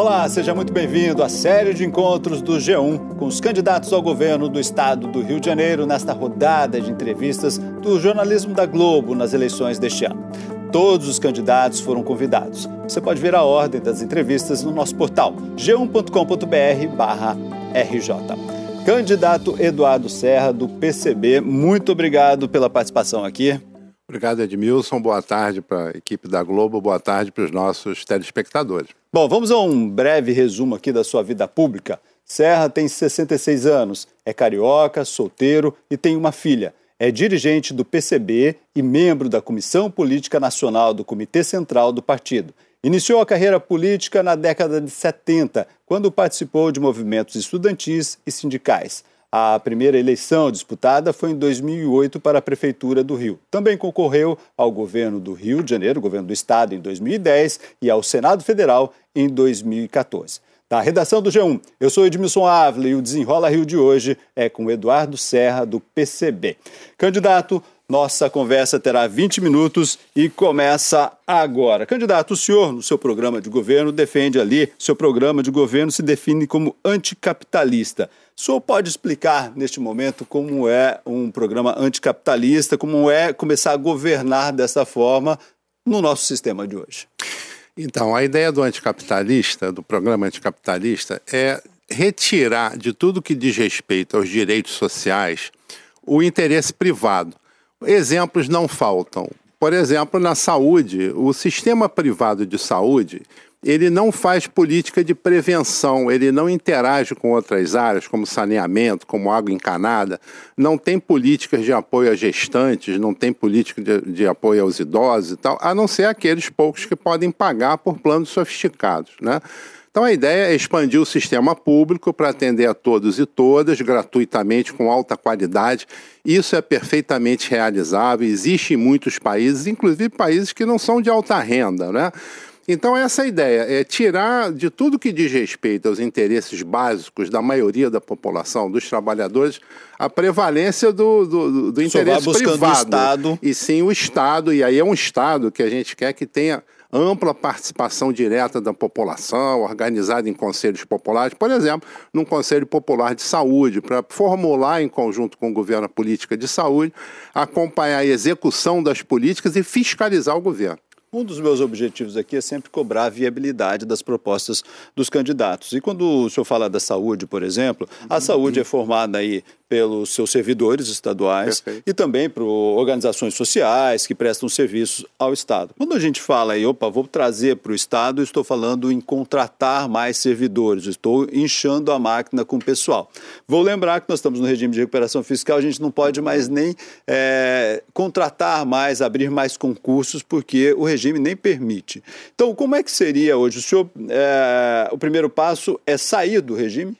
Olá, seja muito bem-vindo à série de encontros do G1 com os candidatos ao governo do estado do Rio de Janeiro nesta rodada de entrevistas do jornalismo da Globo nas eleições deste ano. Todos os candidatos foram convidados. Você pode ver a ordem das entrevistas no nosso portal g1.com.br/rj. Candidato Eduardo Serra, do PCB, muito obrigado pela participação aqui. Obrigado, Edmilson. Boa tarde para a equipe da Globo, boa tarde para os nossos telespectadores. Bom, vamos a um breve resumo aqui da sua vida pública. Serra tem 66 anos, é carioca, solteiro e tem uma filha. É dirigente do PCB e membro da Comissão Política Nacional do Comitê Central do partido. Iniciou a carreira política na década de 70, quando participou de movimentos estudantis e sindicais. A primeira eleição disputada foi em 2008 para a Prefeitura do Rio. Também concorreu ao governo do Rio de Janeiro, governo do Estado, em 2010 e ao Senado Federal em 2014. Da redação do G1, eu sou Edmilson Ávila e o Desenrola Rio de hoje é com Eduardo Serra, do PCB. Candidato, nossa conversa terá 20 minutos e começa agora. Candidato, o senhor, no seu programa de governo, defende ali, seu programa de governo se define como anticapitalista. O senhor pode explicar neste momento como é um programa anticapitalista, como é começar a governar dessa forma no nosso sistema de hoje? Então, a ideia do anticapitalista, do programa anticapitalista, é retirar de tudo que diz respeito aos direitos sociais o interesse privado. Exemplos não faltam. Por exemplo, na saúde, o sistema privado de saúde ele não faz política de prevenção, ele não interage com outras áreas, como saneamento, como água encanada, não tem políticas de apoio a gestantes, não tem política de, de apoio aos idosos e tal, a não ser aqueles poucos que podem pagar por planos sofisticados, né? Então a ideia é expandir o sistema público para atender a todos e todas gratuitamente, com alta qualidade. Isso é perfeitamente realizável, existe em muitos países, inclusive países que não são de alta renda, né? Então, essa é ideia é tirar de tudo que diz respeito aos interesses básicos da maioria da população, dos trabalhadores, a prevalência do, do, do interesse privado. O Estado. E sim o Estado, e aí é um Estado que a gente quer que tenha ampla participação direta da população, organizada em conselhos populares, por exemplo, num Conselho Popular de Saúde, para formular em conjunto com o governo a política de saúde, acompanhar a execução das políticas e fiscalizar o governo. Um dos meus objetivos aqui é sempre cobrar a viabilidade das propostas dos candidatos. E quando o senhor fala da saúde, por exemplo, a uhum. saúde é formada aí pelos seus servidores estaduais Perfeito. e também por organizações sociais que prestam serviços ao Estado. Quando a gente fala aí, opa, vou trazer para o Estado, estou falando em contratar mais servidores, estou inchando a máquina com o pessoal. Vou lembrar que nós estamos no regime de recuperação fiscal, a gente não pode mais nem é, contratar mais, abrir mais concursos, porque o regime nem permite. Então, como é que seria hoje? O senhor, é, o primeiro passo é sair do regime?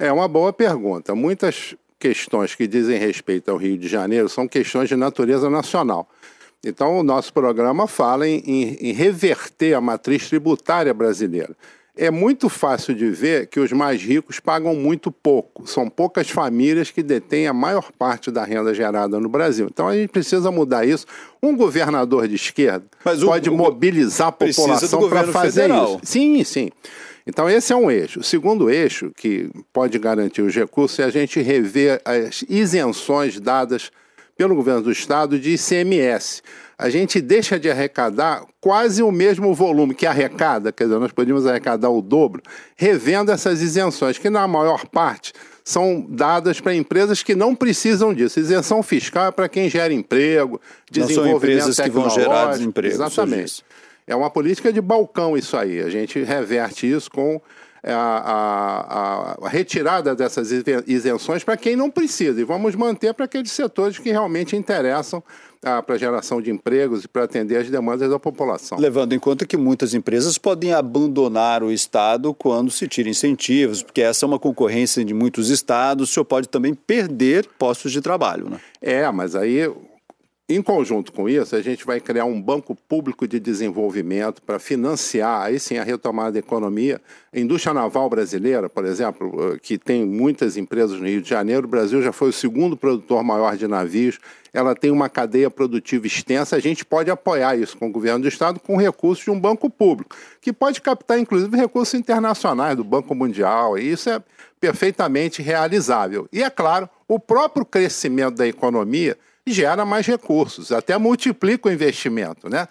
É uma boa pergunta. Muitas questões que dizem respeito ao Rio de Janeiro são questões de natureza nacional. Então, o nosso programa fala em, em, em, reverter a matriz tributária brasileira. É muito fácil de ver que os mais ricos pagam muito pouco. São poucas famílias que detêm a maior parte da renda gerada no Brasil. Então, a gente precisa mudar isso. Um governador de esquerda o, pode o, mobilizar a população para fazer federal. isso. Sim, sim. Então, esse é um eixo. O segundo eixo, que pode garantir os recursos, é a gente rever as isenções dadas pelo governo do Estado de ICMS. A gente deixa de arrecadar quase o mesmo volume que arrecada, quer dizer, nós podíamos arrecadar o dobro, revendo essas isenções, que na maior parte são dadas para empresas que não precisam disso. Isenção fiscal é para quem gera emprego, desenvolvimento não são empresas que vão gerar desemprego. Exatamente. É uma política de balcão isso aí. A gente reverte isso com a, a, a, retirada dessas isenções para quem não precisa e vamos manter para aqueles setores que realmente interessam ah, para a geração de empregos e para atender as demandas da população. Levando em conta que muitas empresas podem abandonar o Estado quando se tira incentivos, porque essa é uma concorrência de muitos estados, o senhor pode também perder postos de trabalho. Né? É, mas aí Em conjunto com isso, a gente vai criar um banco público de desenvolvimento para financiar, aí sim, a retomada da economia. A indústria naval brasileira, por exemplo, que tem muitas empresas no Rio de Janeiro, o Brasil já foi o segundo produtor maior de navios, ela tem uma cadeia produtiva extensa, a gente pode apoiar isso com o governo do Estado com recursos de um banco público, que pode captar, inclusive, recursos internacionais do Banco Mundial, e isso é perfeitamente realizável. E, é claro, o próprio crescimento da economia gera mais recursos, até multiplica o investimento, né?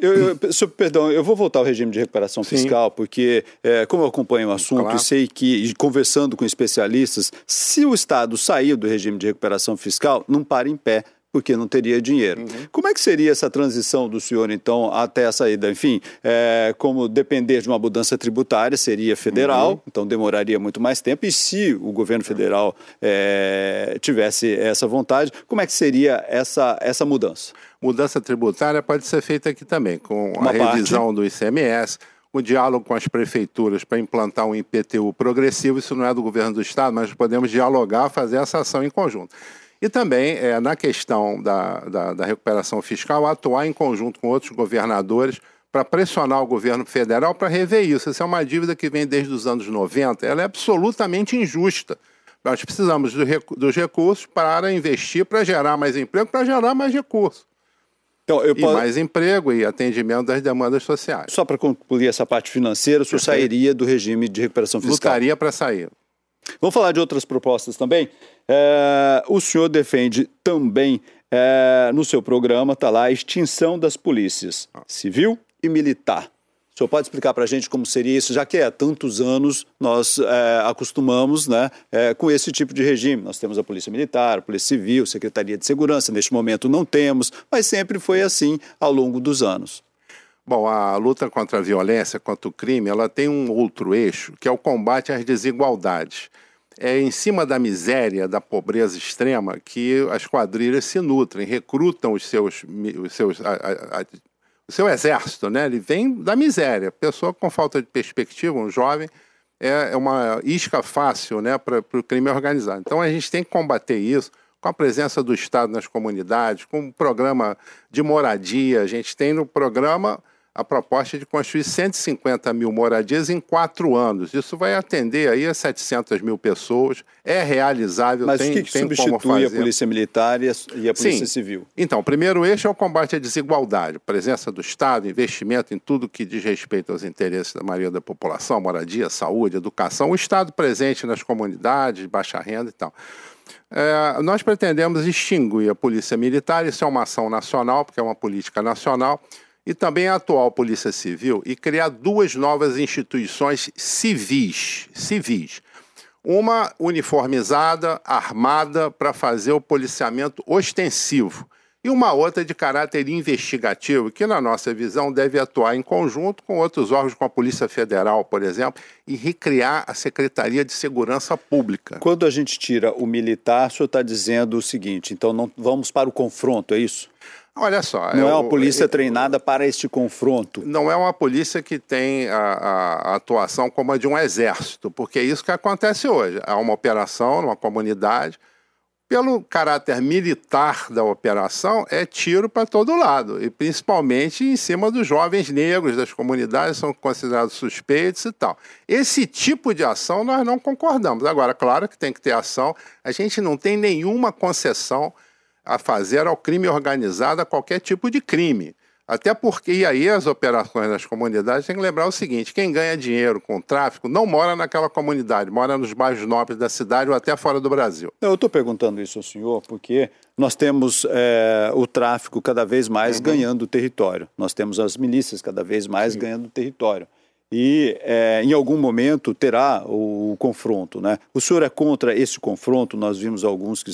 Eu, eu, perdão, eu vou voltar ao regime de recuperação fiscal, Sim. porque, é, como eu acompanho o assunto claro. e sei que, conversando com especialistas, se o Estado sair do regime de recuperação fiscal, não para em pé porque não teria dinheiro. Uhum. Como é que seria essa transição do senhor, então, até a saída? Enfim, é, como depender de uma mudança tributária, seria federal, uhum. então demoraria muito mais tempo, e se o governo federal é, tivesse essa vontade, como é que seria essa, essa mudança? Mudança tributária pode ser feita aqui também, com uma a revisão parte. do ICMS, o diálogo com as prefeituras para implantar um IPTU progressivo, isso não é do governo do Estado, mas podemos dialogar, fazer essa ação em conjunto. E também, é, na questão da, da, da recuperação fiscal, atuar em conjunto com outros governadores para pressionar o governo federal para rever isso. Essa é uma dívida que vem desde os anos 90, ela é absolutamente injusta. Nós precisamos do, dos recursos para investir, para gerar mais emprego, para gerar mais recursos. Então, e posso... mais emprego e atendimento das demandas sociais. Só para concluir essa parte financeira, o senhor sairia do regime de recuperação fiscal? Lutaria para sair. Vamos falar de outras propostas também? É, o senhor defende também é, no seu programa, está lá, a extinção das polícias civil e militar. O senhor pode explicar para a gente como seria isso, já que há tantos anos nós é, acostumamos né, é, com esse tipo de regime. Nós temos a Polícia Militar, a Polícia Civil, Secretaria de Segurança, neste momento não temos, mas sempre foi assim ao longo dos anos. Bom, a luta contra a violência, contra o crime, ela tem um outro eixo, que é o combate às desigualdades. É em cima da miséria, da pobreza extrema, que as quadrilhas se nutrem, recrutam os seus, os seus, a, a, a, o seu exército, né? Ele vem da miséria. Pessoa com falta de perspectiva, um jovem, é, é uma isca fácil, né, para o crime organizado. Então a gente tem que combater isso com a presença do Estado nas comunidades, com um programa de moradia. A gente tem no programa a proposta de construir 150 mil moradias em quatro anos. Isso vai atender aí a 700 mil pessoas, é realizável, Mas tem, o que, que substitui a Polícia Militar e a, e a Polícia Sim. Civil? Então, o primeiro eixo é o combate à desigualdade, presença do Estado, investimento em tudo que diz respeito aos interesses da maioria da população, moradia, saúde, educação, o Estado presente nas comunidades, baixa renda e tal. É, nós pretendemos extinguir a Polícia Militar, isso é uma ação nacional, porque é uma política nacional, e também a atual Polícia Civil e criar duas novas instituições civis, civis. Uma uniformizada, armada para fazer o policiamento ostensivo e uma outra de caráter investigativo, que, na nossa visão, deve atuar em conjunto com outros órgãos, com a Polícia Federal, por exemplo, e recriar a Secretaria de Segurança Pública. Quando a gente tira o militar, o senhor está dizendo o seguinte: então não vamos para o confronto, é isso? Olha só. Não é, é uma polícia eu, treinada para este confronto. Não é uma polícia que tem a, a, atuação como a de um exército, porque é isso que acontece hoje. Há uma operação numa comunidade, pelo caráter militar da operação, é tiro para todo lado, e principalmente em cima dos jovens negros das comunidades, são considerados suspeitos e tal. Esse tipo de ação nós não concordamos. Agora, claro que tem que ter ação, a gente não tem nenhuma concessão a fazer ao crime organizado, a qualquer tipo de crime. Até porque, e aí as operações das comunidades tem que lembrar o seguinte: quem ganha dinheiro com o tráfico não mora naquela comunidade, mora nos bairros nobres da cidade ou até fora do Brasil. Eu estou perguntando isso ao senhor porque nós temos é, o tráfico cada vez mais uhum. ganhando território, nós temos as milícias cada vez mais Sim. ganhando território e é, em algum momento terá o, o, confronto. Né? O senhor é contra esse confronto? Nós vimos alguns que,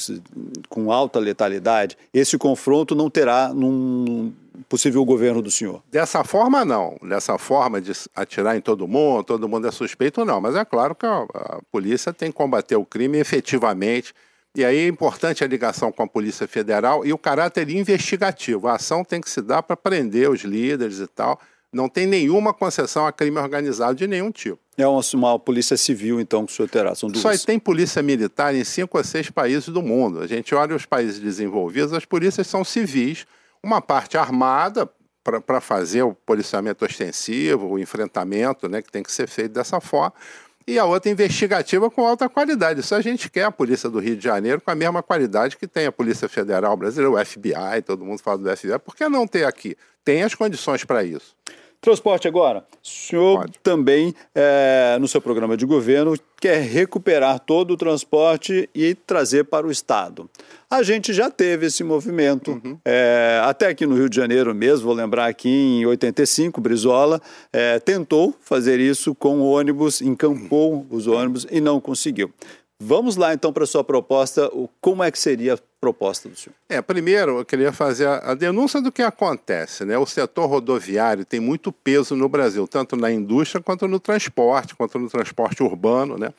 com alta letalidade. Esse confronto não terá num possível governo do senhor? Dessa forma, não. Dessa forma de atirar em todo mundo, todo mundo é suspeito, não. Mas é claro que a, a polícia tem que combater o crime efetivamente. E aí é importante a ligação com a Polícia Federal e o caráter investigativo. A ação tem que se dar para prender os líderes e tal Não tem nenhuma concessão a crime organizado de nenhum tipo. É uma, uma polícia civil, então, que o senhor terá. São duas. Só tem polícia militar em cinco ou seis países do mundo. A gente olha os países desenvolvidos, as polícias são civis, uma parte armada para fazer o policiamento ostensivo, o enfrentamento, né, que tem que ser feito dessa forma, e a outra investigativa com alta qualidade. Isso a gente quer a Polícia do Rio de Janeiro com a mesma qualidade que tem a Polícia Federal Brasileira, o FBI, todo mundo fala do FBI. Por que não ter aqui? Tem as condições para isso. Transporte agora. O senhor Pode. também, é, no seu programa de governo, quer recuperar todo o transporte e trazer para o Estado. A gente já teve esse movimento, uhum. é, até aqui no Rio de Janeiro mesmo, vou lembrar aqui em 85, Brizola é, tentou fazer isso com ônibus, encampou os ônibus e não conseguiu. Vamos lá então para a sua proposta, como é que seria a proposta do senhor? É, primeiro eu queria fazer a denúncia do que acontece, né? O setor rodoviário tem muito peso no Brasil, tanto na indústria quanto no transporte, quanto no transporte urbano, né?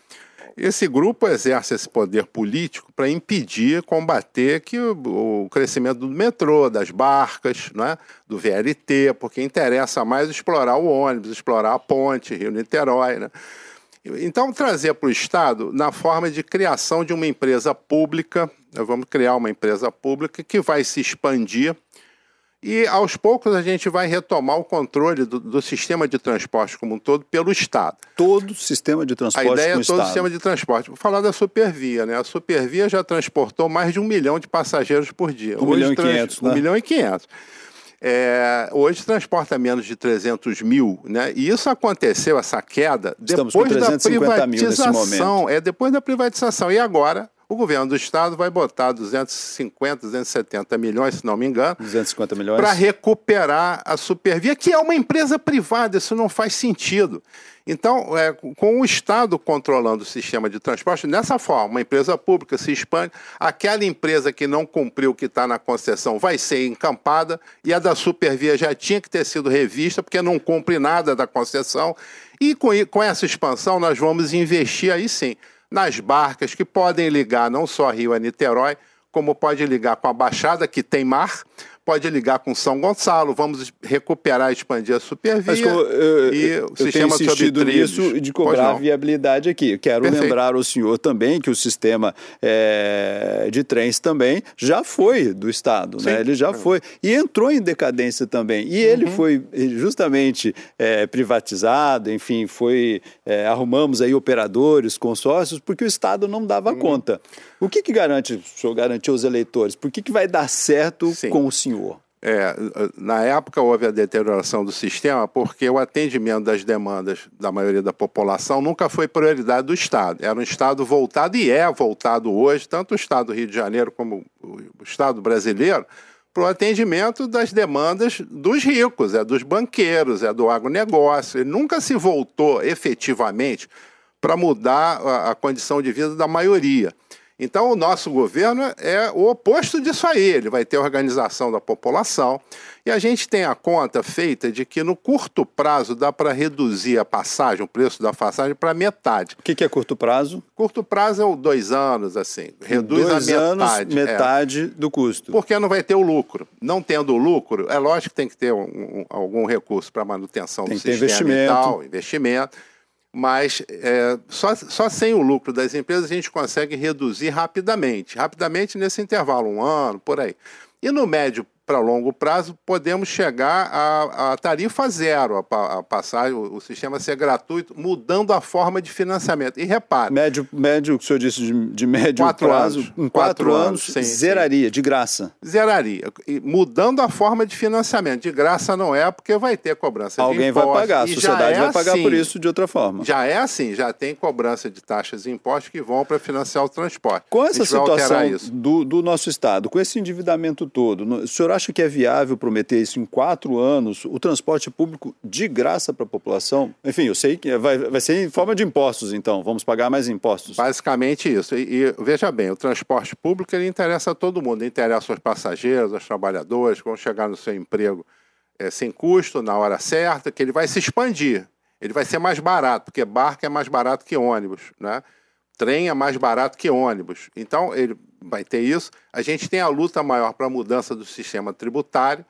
Esse grupo exerce esse poder político para impedir, combater que o, o, crescimento do metrô, das barcas, né, do VLT, porque interessa mais explorar o ônibus, explorar a ponte Rio-Niterói. Né? Então, trazer para o Estado na forma de criação de uma empresa pública, nós vamos criar uma empresa pública que vai se expandir e aos poucos a gente vai retomar o controle do, do, sistema de transporte como um todo pelo Estado. Todo o sistema de transporte. A ideia é todo Estado. o sistema de transporte. Vou falar da Supervia, né? A Supervia já transportou mais de um milhão de passageiros por dia. Um milhão e quinhentos, né? Um milhão e quinhentos. É, hoje transporta menos de 300 mil, né? E isso aconteceu, essa queda, Estamos depois da privatização. É depois da privatização. E agora o governo do estado vai botar 250, 270 milhões, se não me engano, 250 milhões para recuperar a Supervia, que é uma empresa privada. Isso não faz sentido. Então, é, com o Estado controlando o sistema de transporte, dessa forma, uma empresa pública se expande, aquela empresa que não cumpriu o que está na concessão vai ser encampada, e a da Supervia já tinha que ter sido revista, porque não cumpre nada da concessão. E com, com essa expansão, nós vamos investir aí sim nas barcas que podem ligar não só Rio a Niterói, como pode ligar com a Baixada, que tem mar, pode ligar com São Gonçalo, vamos recuperar e expandir a Supervia Mas, eu, e o eu sistema tenho insistido sobre nisso de cobrar viabilidade aqui. Quero Perfeito. lembrar ao senhor também que o sistema é, de trens também já foi do Estado, né? ele já foi e entrou em decadência também. E ele uhum. foi justamente é, privatizado, enfim, foi é, arrumamos aí operadores, consórcios, porque o Estado não dava uhum. conta. O que, que garante, o senhor garantiu aos eleitores? Por que, que vai dar certo Sim. com o senhor? É, na época houve a deterioração do sistema porque o atendimento das demandas da maioria da população nunca foi prioridade do Estado. Era um Estado voltado, e é voltado hoje, tanto o Estado do Rio de Janeiro como o Estado brasileiro, para o atendimento das demandas dos ricos, é dos banqueiros, é do agronegócio. Ele nunca se voltou efetivamente para mudar a, a condição de vida da maioria. Então, o nosso governo é o oposto disso aí. Ele vai ter organização da população. E a gente tem a conta feita de que no curto prazo dá para reduzir a passagem, o preço da passagem, para metade. O que, que, é curto prazo? Curto prazo é o dois anos, assim. Reduz dois a metade. Anos, metade é. do custo. Porque não vai ter o lucro. Não tendo o lucro, é lógico que tem que ter um, um, algum recurso para manutenção tem do sistema investimento. e tal, investimento mas é, só, só sem o lucro das empresas a gente consegue reduzir rapidamente. Rapidamente nesse intervalo, um ano, por aí. E no médio para longo prazo, podemos chegar à, à tarifa zero, a, a passar o, o, sistema ser gratuito, mudando a forma de financiamento. E repare. Médio, médio o que o senhor disse de, de médio quatro prazo, anos, em quatro, quatro anos, sim, zeraria, sim. de graça. Zeraria. E mudando a forma de financiamento. De graça não é, porque vai ter cobrança Alguém de vai pagar, a sociedade é vai pagar assim, por isso de outra forma. Já é assim, já tem cobrança de taxas e impostos que vão para financiar o transporte. Com essa situação do, do nosso Estado, com esse endividamento todo, o senhor acha que é viável prometer isso em quatro anos, o transporte público de graça para a população? Enfim, eu sei que vai, vai ser em forma de impostos, então, vamos pagar mais impostos. Basicamente isso. E, e veja bem, o transporte público ele interessa a todo mundo, interessa aos passageiros, aos trabalhadores, que vão chegar no seu emprego é, sem custo, na hora certa, que ele vai se expandir. Ele vai ser mais barato, porque barco é mais barato que ônibus, né? Trem é mais barato que ônibus. Então, ele vai ter isso. A gente tem a luta maior para a mudança do sistema tributário.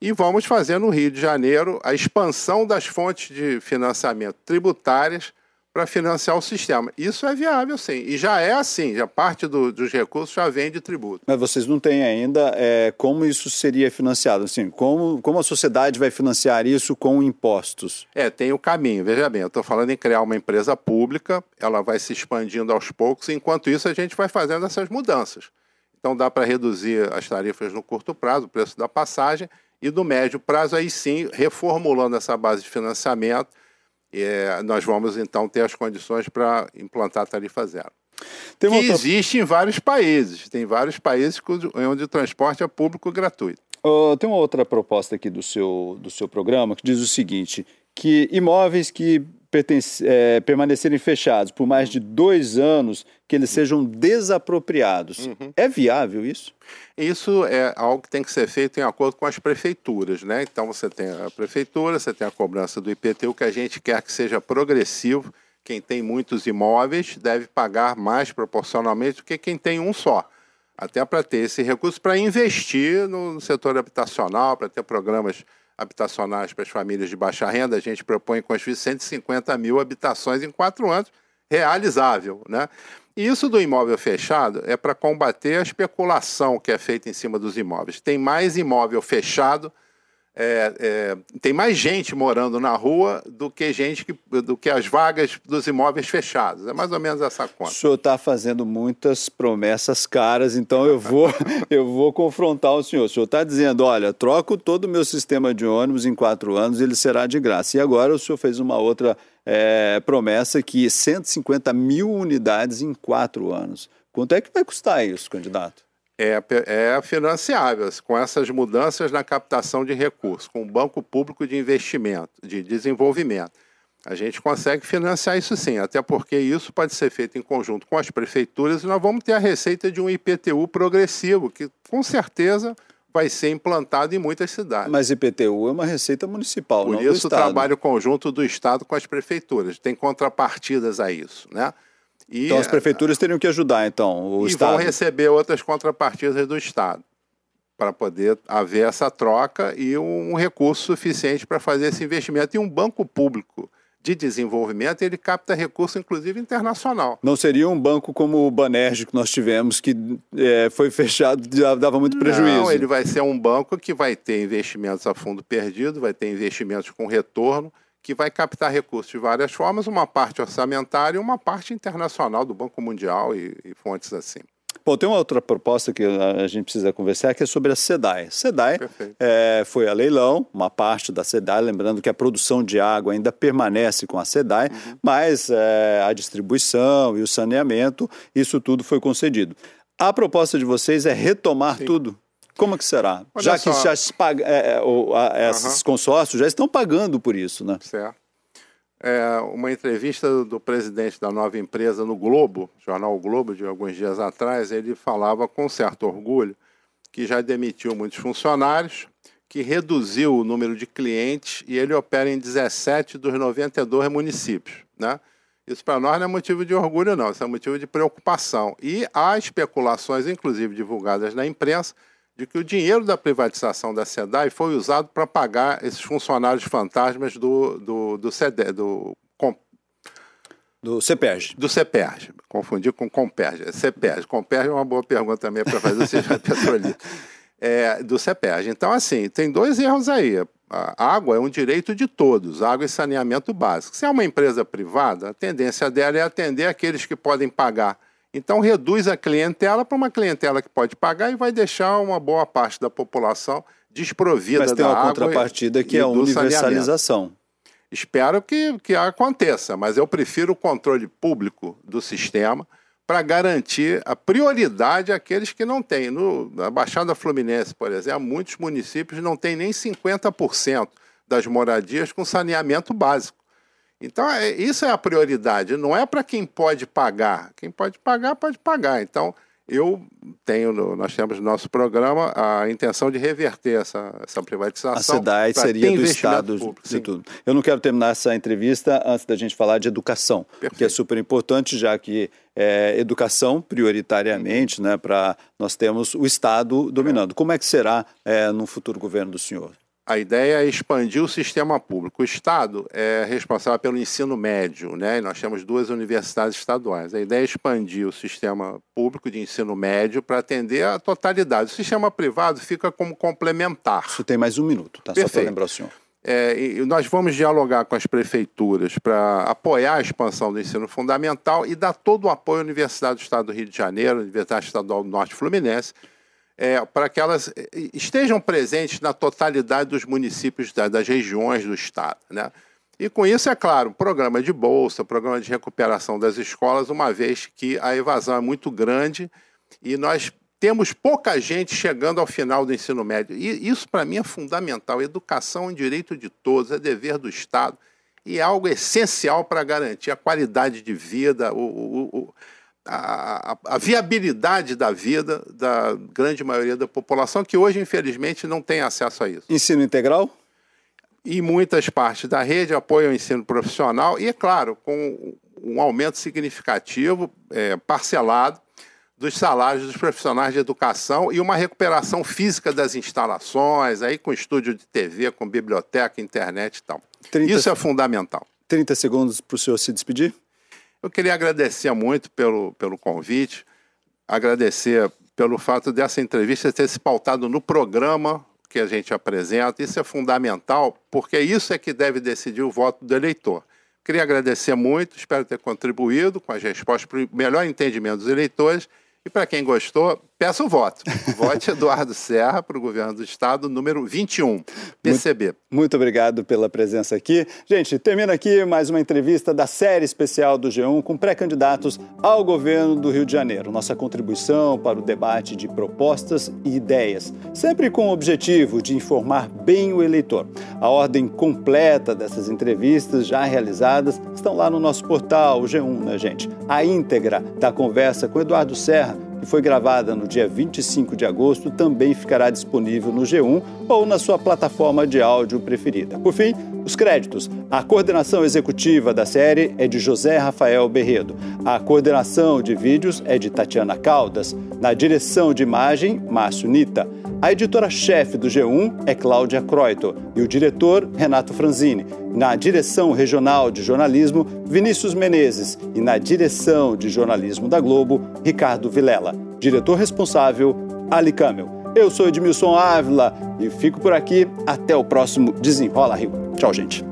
E vamos fazer no Rio de Janeiro a expansão das fontes de financiamento tributárias para financiar o sistema. Isso é viável, sim. E já é assim, já parte do, dos recursos já vem de tributo. Mas vocês não têm ainda é, como isso seria financiado? Assim, como, como a sociedade vai financiar isso com impostos? É, tem o caminho. Veja bem, eu estou falando em criar uma empresa pública, ela vai se expandindo aos poucos, enquanto isso a gente vai fazendo essas mudanças. Então dá para reduzir as tarifas no curto prazo, o preço da passagem, e do médio prazo, aí sim, reformulando essa base de financiamento, é, nós vamos então ter as condições para implantar a tarifa zero. Tem que outra... existe em vários países. Tem vários países onde o transporte é público gratuito. Uh, tem uma outra proposta aqui do seu, do seu programa que diz o seguinte: que imóveis que é, permanecerem fechados por mais de dois anos, que eles sejam desapropriados. Uhum. É viável isso? Isso é algo que tem que ser feito em acordo com as prefeituras, né? Então você tem a prefeitura, você tem a cobrança do IPTU, que a gente quer que seja progressivo. Quem tem muitos imóveis deve pagar mais proporcionalmente do que quem tem um só. Até para ter esse recurso para investir no setor habitacional, para ter programas habitacionais para as famílias de baixa renda, a gente propõe construir 150 mil habitações em quatro anos, realizável. Né? E isso do imóvel fechado é para combater a especulação que é feita em cima dos imóveis. Tem mais imóvel fechado é, é, tem mais gente morando na rua do que gente que, do que as vagas dos imóveis fechados. É mais ou menos essa conta. O senhor está fazendo muitas promessas caras, então eu vou, eu vou confrontar o senhor. O senhor está dizendo, olha, troco todo o meu sistema de ônibus em quatro anos, ele será de graça. E agora o senhor fez uma outra é, promessa que 150 mil unidades em quatro anos. Quanto é que vai custar isso, candidato? É, é financiável com essas mudanças na captação de recursos, com o Banco Público de Investimento, de Desenvolvimento. A gente consegue financiar isso sim, até porque isso pode ser feito em conjunto com as prefeituras e nós vamos ter a receita de um IPTU progressivo, que com certeza vai ser implantado em muitas cidades. Mas IPTU é uma receita municipal, Por não isso o trabalho conjunto do Estado com as prefeituras. Tem contrapartidas a isso, né? E, então as prefeituras teriam que ajudar, então, o e Estado. vão receber outras contrapartidas do Estado para poder haver essa troca e um recurso suficiente para fazer esse investimento. E um banco público de desenvolvimento, ele capta recurso, inclusive internacional. Não seria um banco como o Banerj que nós tivemos, que é, foi fechado, dava muito prejuízo. Não, ele vai ser um banco que vai ter investimentos a fundo perdido, vai ter investimentos com retorno, que vai captar recursos de várias formas, uma parte orçamentária e uma parte internacional do Banco Mundial e, e fontes assim. Bom, tem uma outra proposta que a gente precisa conversar, que é sobre a SEDAI. SEDAI é, foi a leilão, uma parte da SEDAI, lembrando que a produção de água ainda permanece com a SEDAI, uhum. mas é, a distribuição e o saneamento, isso tudo foi concedido. A proposta de vocês é retomar Sim. tudo? Como que será? Olha já só. que já se paga, é, é, o, a, esses uhum. consórcios já estão pagando por isso, né? Certo. É, uma entrevista do presidente da nova empresa no Globo, jornal Globo, de alguns dias atrás, ele falava com certo orgulho que já demitiu muitos funcionários, que reduziu o número de clientes e ele opera em 17 dos 92 municípios. Né? Isso para nós não é motivo de orgulho, não, isso é motivo de preocupação. E há especulações, inclusive divulgadas na imprensa, de que o dinheiro da privatização da SEDAI foi usado para pagar esses funcionários fantasmas do, do, do, CD, do, com, do CEPERG. Do CEPERG. Confundi com Comperge. CEPERG. Comperge é uma boa pergunta também para fazer o seja petrolífero. É, do CEPERG. Então, assim, tem dois erros aí. A água é um direito de todos, água e saneamento básico. Se é uma empresa privada, a tendência dela é atender aqueles que podem pagar então reduz a clientela para uma clientela que pode pagar e vai deixar uma boa parte da população desprovida Mas tem uma contrapartida que é a universalização. Espero que, que aconteça, mas eu prefiro o controle público do sistema para garantir a prioridade àqueles que não têm. No, na Baixada Fluminense, por exemplo, muitos municípios não têm nem 50% das moradias com saneamento básico. Então, é, isso é a prioridade, não é para quem pode pagar. Quem pode pagar, pode pagar. Então, eu tenho, nós temos no nosso programa a intenção de reverter essa, essa privatização. A SEDAI seria do Estado público, de tudo. Eu não quero terminar essa entrevista antes da gente falar de educação, Perfeito. que é super importante, já que é, educação prioritariamente, né, para nós temos o Estado dominando. Como é que será é, no futuro governo do senhor? A ideia é expandir o sistema público. O Estado é responsável pelo ensino médio, né? E nós temos duas universidades estaduais. A ideia é expandir o sistema público de ensino médio para atender a totalidade. O sistema privado fica como complementar. Você tem mais um minuto, tá? Perfeito. Só para lembrar o senhor. É, nós vamos dialogar com as prefeituras para apoiar a expansão do ensino fundamental e dar todo o apoio à Universidade do Estado do Rio de Janeiro, Universidade Estadual do Norte Fluminense, é, para que elas é, estejam presentes na totalidade dos municípios da, das regiões do Estado. Né? E com isso, é claro, programa de bolsa, programa de recuperação das escolas, uma vez que a evasão é muito grande e nós temos pouca gente chegando ao final do ensino médio. E isso, para mim, é fundamental. Educação é um direito de todos, é dever do Estado e é algo essencial para garantir a qualidade de vida, o, o, o a, a, a, viabilidade da vida da grande maioria da população, que hoje, infelizmente, não tem acesso a isso. Ensino integral? Em muitas partes da rede, apoio ao ensino profissional e, é claro, com um aumento significativo, é, parcelado, dos salários dos profissionais de educação e uma recuperação física das instalações, aí com estúdio de TV, com biblioteca, internet e tal. 30, Isso é fundamental. 30 segundos para o senhor se despedir. Eu queria agradecer muito pelo, pelo convite, agradecer pelo fato dessa entrevista ter se pautado no programa que a gente apresenta. Isso é fundamental, porque isso é que deve decidir o voto do eleitor. Queria agradecer muito, espero ter contribuído com as respostas para o melhor entendimento dos eleitores e para quem gostou, peço o voto. Vote Eduardo Serra para o governo do estado, número 21, PCB. Muito, muito, obrigado pela presença aqui. Gente, termina aqui mais uma entrevista da série especial do G1 com pré-candidatos ao governo do Rio de Janeiro. Nossa contribuição para o debate de propostas e ideias, sempre com o objetivo de informar bem o eleitor. A ordem completa dessas entrevistas já realizadas estão lá no nosso portal, o G1, né, gente? A íntegra da conversa com Eduardo Serra que foi gravada no dia 25 de agosto, também ficará disponível no G1 ou na sua plataforma de áudio preferida. Por fim, os créditos. A coordenação executiva da série é de José Rafael Berredo. A coordenação de vídeos é de Tatiana Caldas. Na direção de imagem, Márcio Nita. A editora-chefe do G1 é Cláudia Croito e o diretor, Renato Franzini. Na direção regional de jornalismo, Vinícius Menezes. E na direção de jornalismo da Globo, Ricardo Vilela. Diretor responsável, Ali Camel. Eu sou Edmilson Ávila e fico por aqui. Até o próximo Desenrola Rio. Tchau, gente.